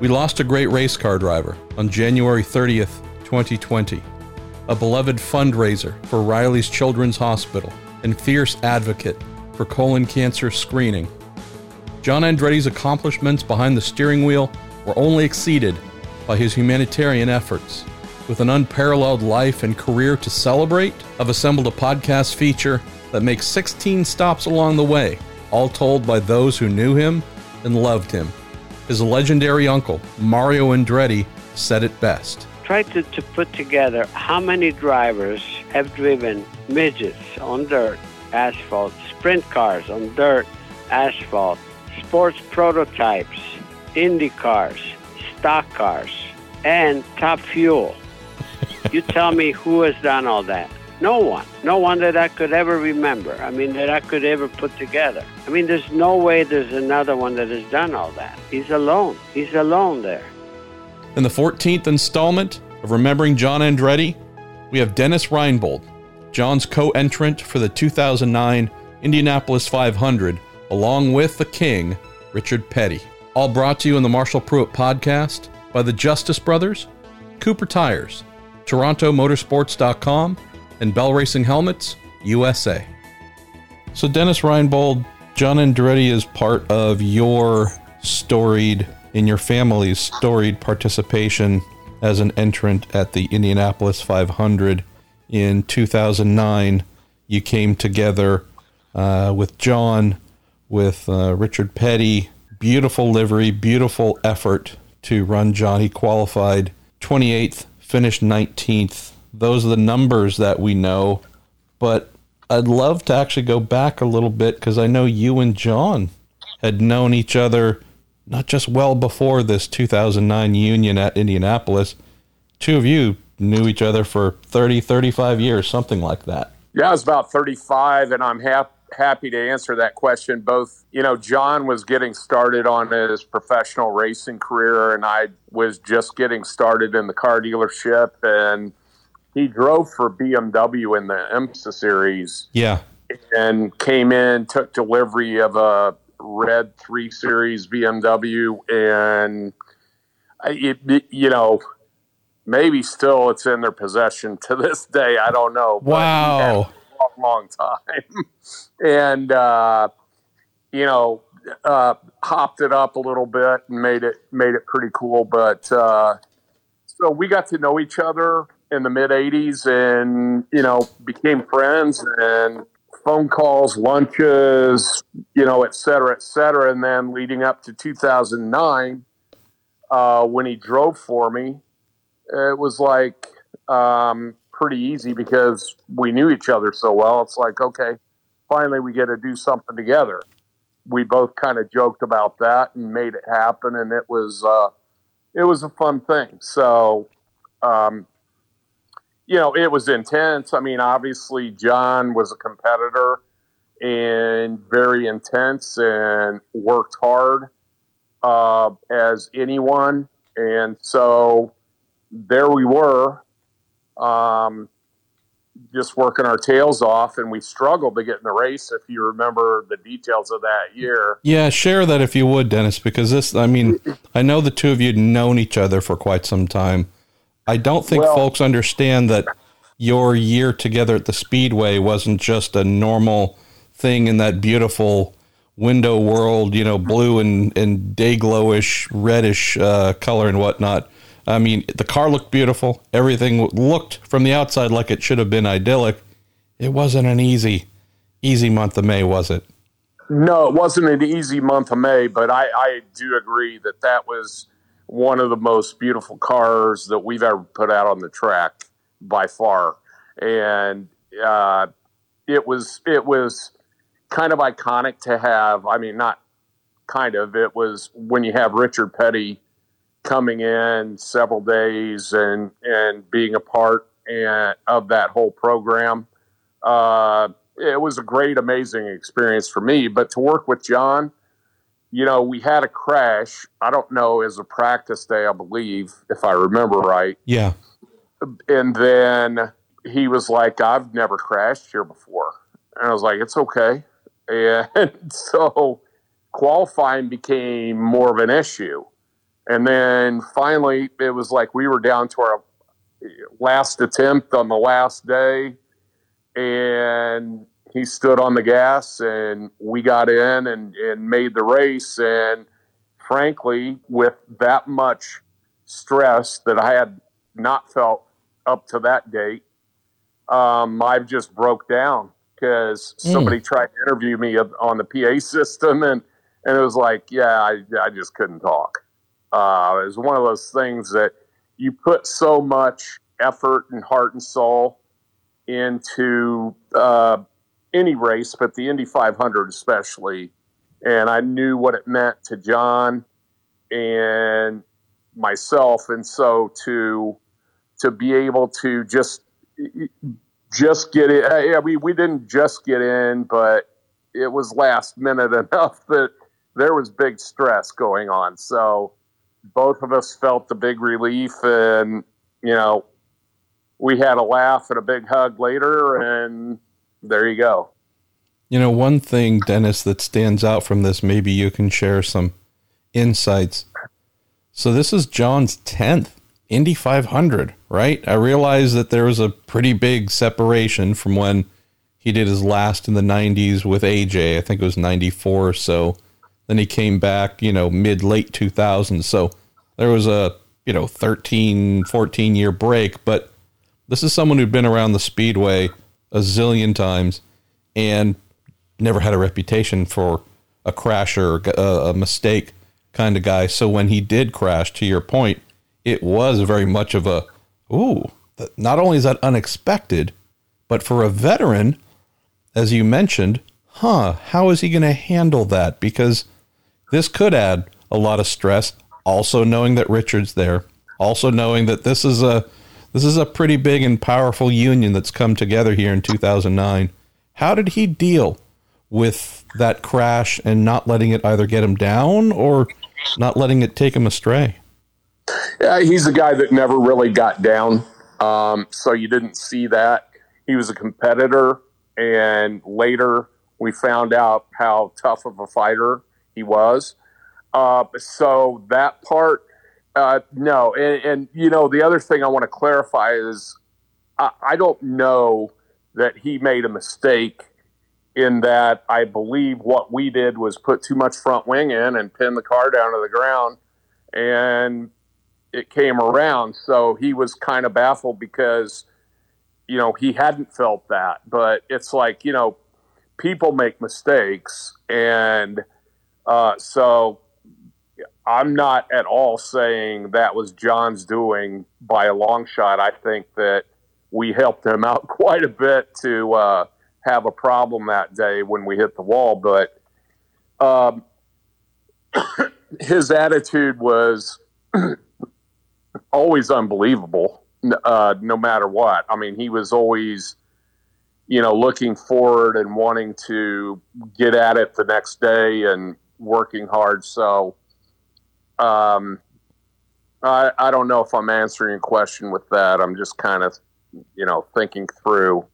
We lost a great race car driver on January 30th, 2020, a beloved fundraiser for Riley's Children's Hospital and fierce advocate for colon cancer screening. John Andretti's accomplishments behind the steering wheel were only exceeded by his humanitarian efforts. With an unparalleled life and career to celebrate, I've assembled a podcast feature that makes 16 stops along the way, all told by those who knew him and loved him. His legendary uncle, Mario Andretti, said it best. Try to, to put together how many drivers have driven midgets on dirt, asphalt, sprint cars on dirt, asphalt, sports prototypes, Indy cars, stock cars, and top fuel. you tell me who has done all that. No one. No one that I could ever remember. I mean, that I could ever put together. I mean, there's no way there's another one that has done all that. He's alone. He's alone there. In the 14th installment of Remembering John Andretti, we have Dennis Reinbold, John's co entrant for the 2009 Indianapolis 500, along with the King, Richard Petty. All brought to you in the Marshall Pruett podcast by the Justice Brothers, Cooper Tires, TorontoMotorsports.com, and Bell Racing Helmets, USA. So, Dennis Reinbold, John Andretti is part of your storied, in your family's storied participation as an entrant at the Indianapolis 500 in 2009. You came together uh, with John, with uh, Richard Petty. Beautiful livery, beautiful effort to run John. He qualified 28th, finished 19th. Those are the numbers that we know. But I'd love to actually go back a little bit because I know you and John had known each other not just well before this 2009 union at Indianapolis. Two of you knew each other for 30, 35 years, something like that. Yeah, I was about 35, and I'm happy happy to answer that question. Both, you know, John was getting started on his professional racing career, and I was just getting started in the car dealership. And he drove for BMW in the IMSA series. Yeah. And came in, took delivery of a red three series BMW, and it, you know, maybe still it's in their possession to this day. I don't know. Wow. long, long time. and, uh, you know, uh, hopped it up a little bit and made it, made it pretty cool. But, uh, so we got to know each other in the mid 80s and, you know, became friends and phone calls, lunches, you know, et cetera, et cetera. And then leading up to 2009, uh, when he drove for me, it was like um, pretty easy because we knew each other so well. It's like, okay, finally we get to do something together. We both kind of joked about that and made it happen, and it was uh, it was a fun thing. So, um, you know, it was intense. I mean, obviously, John was a competitor and very intense and worked hard uh, as anyone, and so there we were, um, just working our tails off, and we struggled to get in the race. If you remember the details of that year, yeah, share that if you would, Dennis, because this, I mean, I know the two of you had known each other for quite some time. I don't think well, folks understand that your year together at the Speedway wasn't just a normal thing in that beautiful window world, you know, blue and, and day glowish, reddish uh, color and whatnot. I mean, the car looked beautiful. Everything looked from the outside like it should have been idyllic. It wasn't an easy, easy month of May, was it? No, it wasn't an easy month of May, but I, I do agree that that was one of the most beautiful cars that we've ever put out on the track by far. And uh, it was it was kind of iconic to have. I mean, not kind of. It was when you have Richard Petty coming in several days and and being a part and, of that whole program. Uh, it was a great, amazing experience for me. But to work with John, you know, we had a crash. I don't know, as a practice day, I believe, if I remember right. Yeah. And then he was like, I've never crashed here before. And I was like, it's okay. And so qualifying became more of an issue And then finally, it was like we were down to our last attempt on the last day, and he stood on the gas, and we got in and, and made the race. And frankly, with that much stress that I had not felt up to that date, um, I just broke down because mm. somebody tried to interview me on the PA system, and and it was like, yeah, I, I just couldn't talk. Uh, it was one of those things that you put so much effort and heart and soul into uh, any race, but the Indy 500 especially. And I knew what it meant to John and myself, and so to to be able to just just get it. Uh, yeah, we we didn't just get in, but it was last minute enough that there was big stress going on. So both of us felt the big relief, and you know, we had a laugh and a big hug later, and there you go. You know, one thing, Dennis, that stands out from this, maybe you can share some insights. So this is John's 10th Indy 500, right? I realize that there was a pretty big separation from when he did his last in the 90s with AJ. I think it was 94 or so. Then he came back, you know, mid late 2000s. So there was a, you know, 13, 14 year break. But this is someone who'd been around the speedway a zillion times and never had a reputation for a crasher, a, a mistake kind of guy. So when he did crash, to your point, it was very much of a, ooh, not only is that unexpected, but for a veteran, as you mentioned, huh, how is he going to handle that? Because this could add a lot of stress. Also knowing that Richard's there, also knowing that this is a this is a pretty big and powerful union that's come together here in 2009. How did he deal with that crash and not letting it either get him down or not letting it take him astray? Yeah, he's a guy that never really got down. Um, so you didn't see that. He was a competitor, and later we found out how tough of a fighter he was. Uh, so that part, uh, no. And, and, you know, the other thing I want to clarify is I, I don't know that he made a mistake in that I believe what we did was put too much front wing in and pin the car down to the ground. And it came around. So he was kind of baffled because, you know, he hadn't felt that. But it's like, you know, people make mistakes. And uh, so I'm not at all saying that was John's doing by a long shot. I think that we helped him out quite a bit to uh, have a problem that day when we hit the wall. But um, his attitude was always unbelievable, uh, no matter what. I mean, he was always, you know, looking forward and wanting to get at it the next day and working hard. So, um, I, I don't know if I'm answering a question with that. I'm just kind of, you know, thinking through.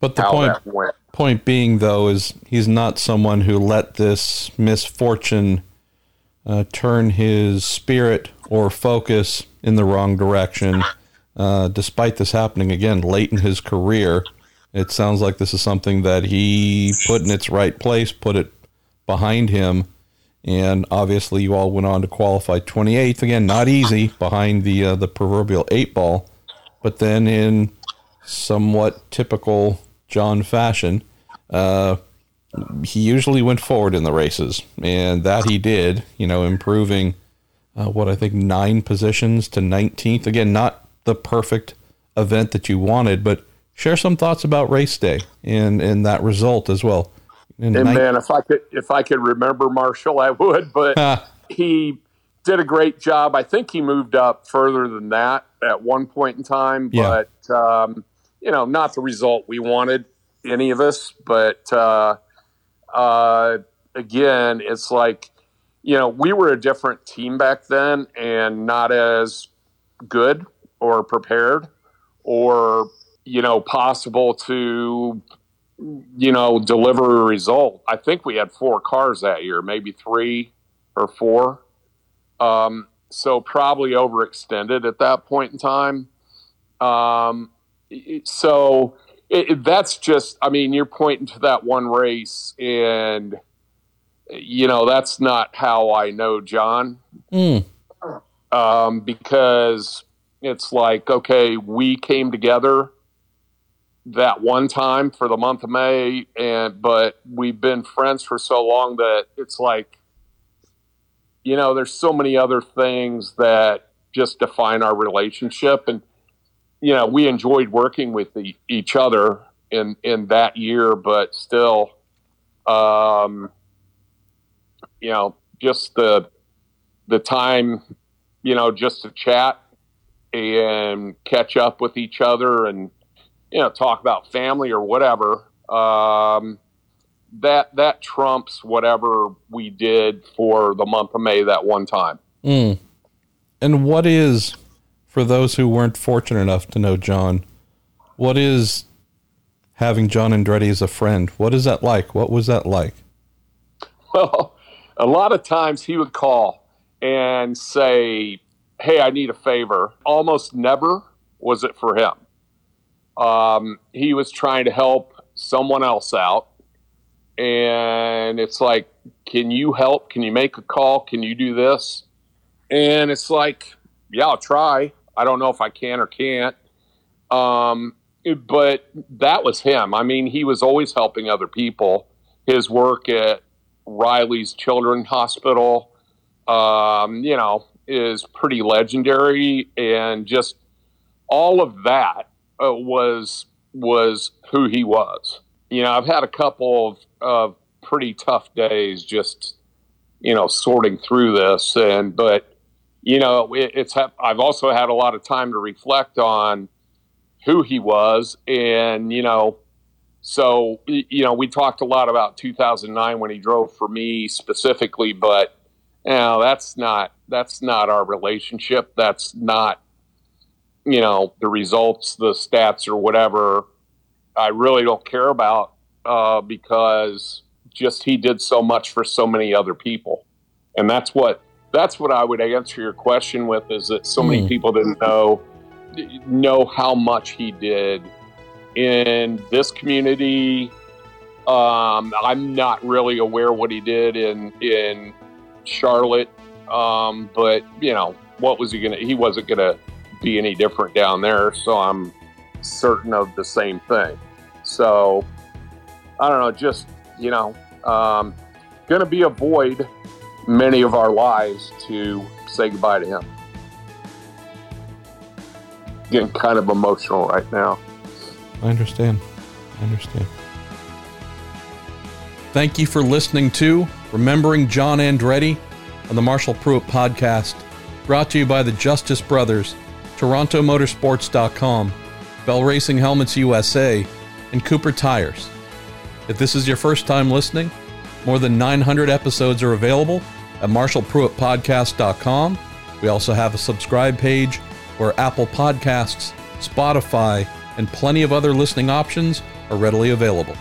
But the point, point being, though, is he's not someone who let this misfortune uh, turn his spirit or focus in the wrong direction. Uh, despite this happening again late in his career, it sounds like this is something that he put in its right place, put it behind him, and obviously you all went on to qualify 28th again, not easy behind the uh, the proverbial eight ball, but then in somewhat typical John fashion, uh, he usually went forward in the races, and that he did. You know, improving uh, what I think nine positions to 19th. Again, not the perfect event that you wanted, but share some thoughts about race day and and that result as well. And man, if I could if I could remember Marshall, I would. But he did a great job. I think he moved up further than that at one point in time, but um, you know, not the result we wanted, any of us. But uh, uh, again, it's like you know, we were a different team back then and not as good or prepared or, you know, possible to, you know, deliver a result. I think we had four cars that year, maybe three or four. Um, so probably overextended at that point in time. Um, so it, it- that's just, I mean, you're pointing to that one race, and you know that's not how I know John Mm. um, because it's like okay, we came together that one time for the month of May, and but we've been friends for so long that it's like you know there's so many other things that just define our relationship, and you know we enjoyed working with the, each other in in that year, but still, um, you know, just the the time, you know, just to chat and catch up with each other and you know talk about family or whatever. Um, that that trumps whatever we did for the month of May that one time. Mm. And what is, for those who weren't fortunate enough to know John, what is having John Andretti as a friend? What is that like? What was that like? Well, a lot of times he would call and say, Hey, I need a favor. Almost never was it for him. Um, he was trying to help someone else out. And it's like, Can you help? Can you make a call? Can you do this? And it's like, Yeah, I'll try. I don't know if I can or can't. Um, but that was him. I mean, he was always helping other people. His work at Riley's Children's Hospital, um, you know, is pretty legendary, and just all of that uh, was was who he was. You know, I've had a couple of, of pretty tough days, just you know, sorting through this, and but you know, it, it's I've also had a lot of time to reflect on who he was, and you know, so, you know, we talked a lot about 2009 when he drove for me specifically, but you know, that's not that's not our relationship. That's not you know the results, the stats, or whatever. I really don't care about uh, because just he did so much for so many other people, and that's what that's what I would answer your question with is that so many Hmm. people didn't know know how much he did in this community. Um, I'm not really aware what he did in in Charlotte, um, but you know what was he gonna? He wasn't gonna be any different down there, so I'm certain of the same thing. So I don't know, just you know, um, gonna be a void many of our lives to say goodbye to him. Getting kind of emotional right now. I understand. I understand. Thank you for listening to Remembering John Andretti on the Marshall Pruett podcast, brought to you by the Justice Brothers, TorontoMotorsports.com, Bell Racing Helmets USA, and Cooper Tires. If this is your first time listening, more than 900 episodes are available at MarshallPruettPodcast.com. We also have a subscribe page where Apple Podcasts, Spotify, and plenty of other listening options are readily available.